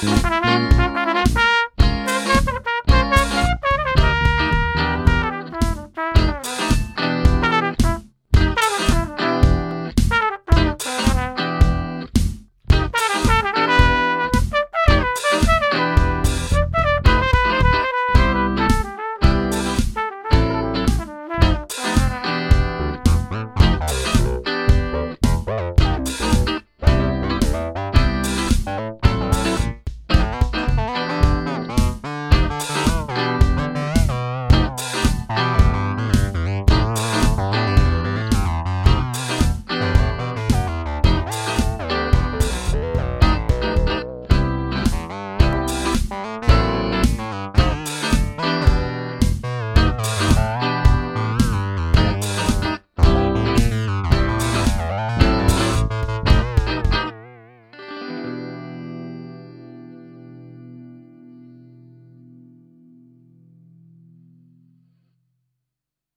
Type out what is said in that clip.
Bye.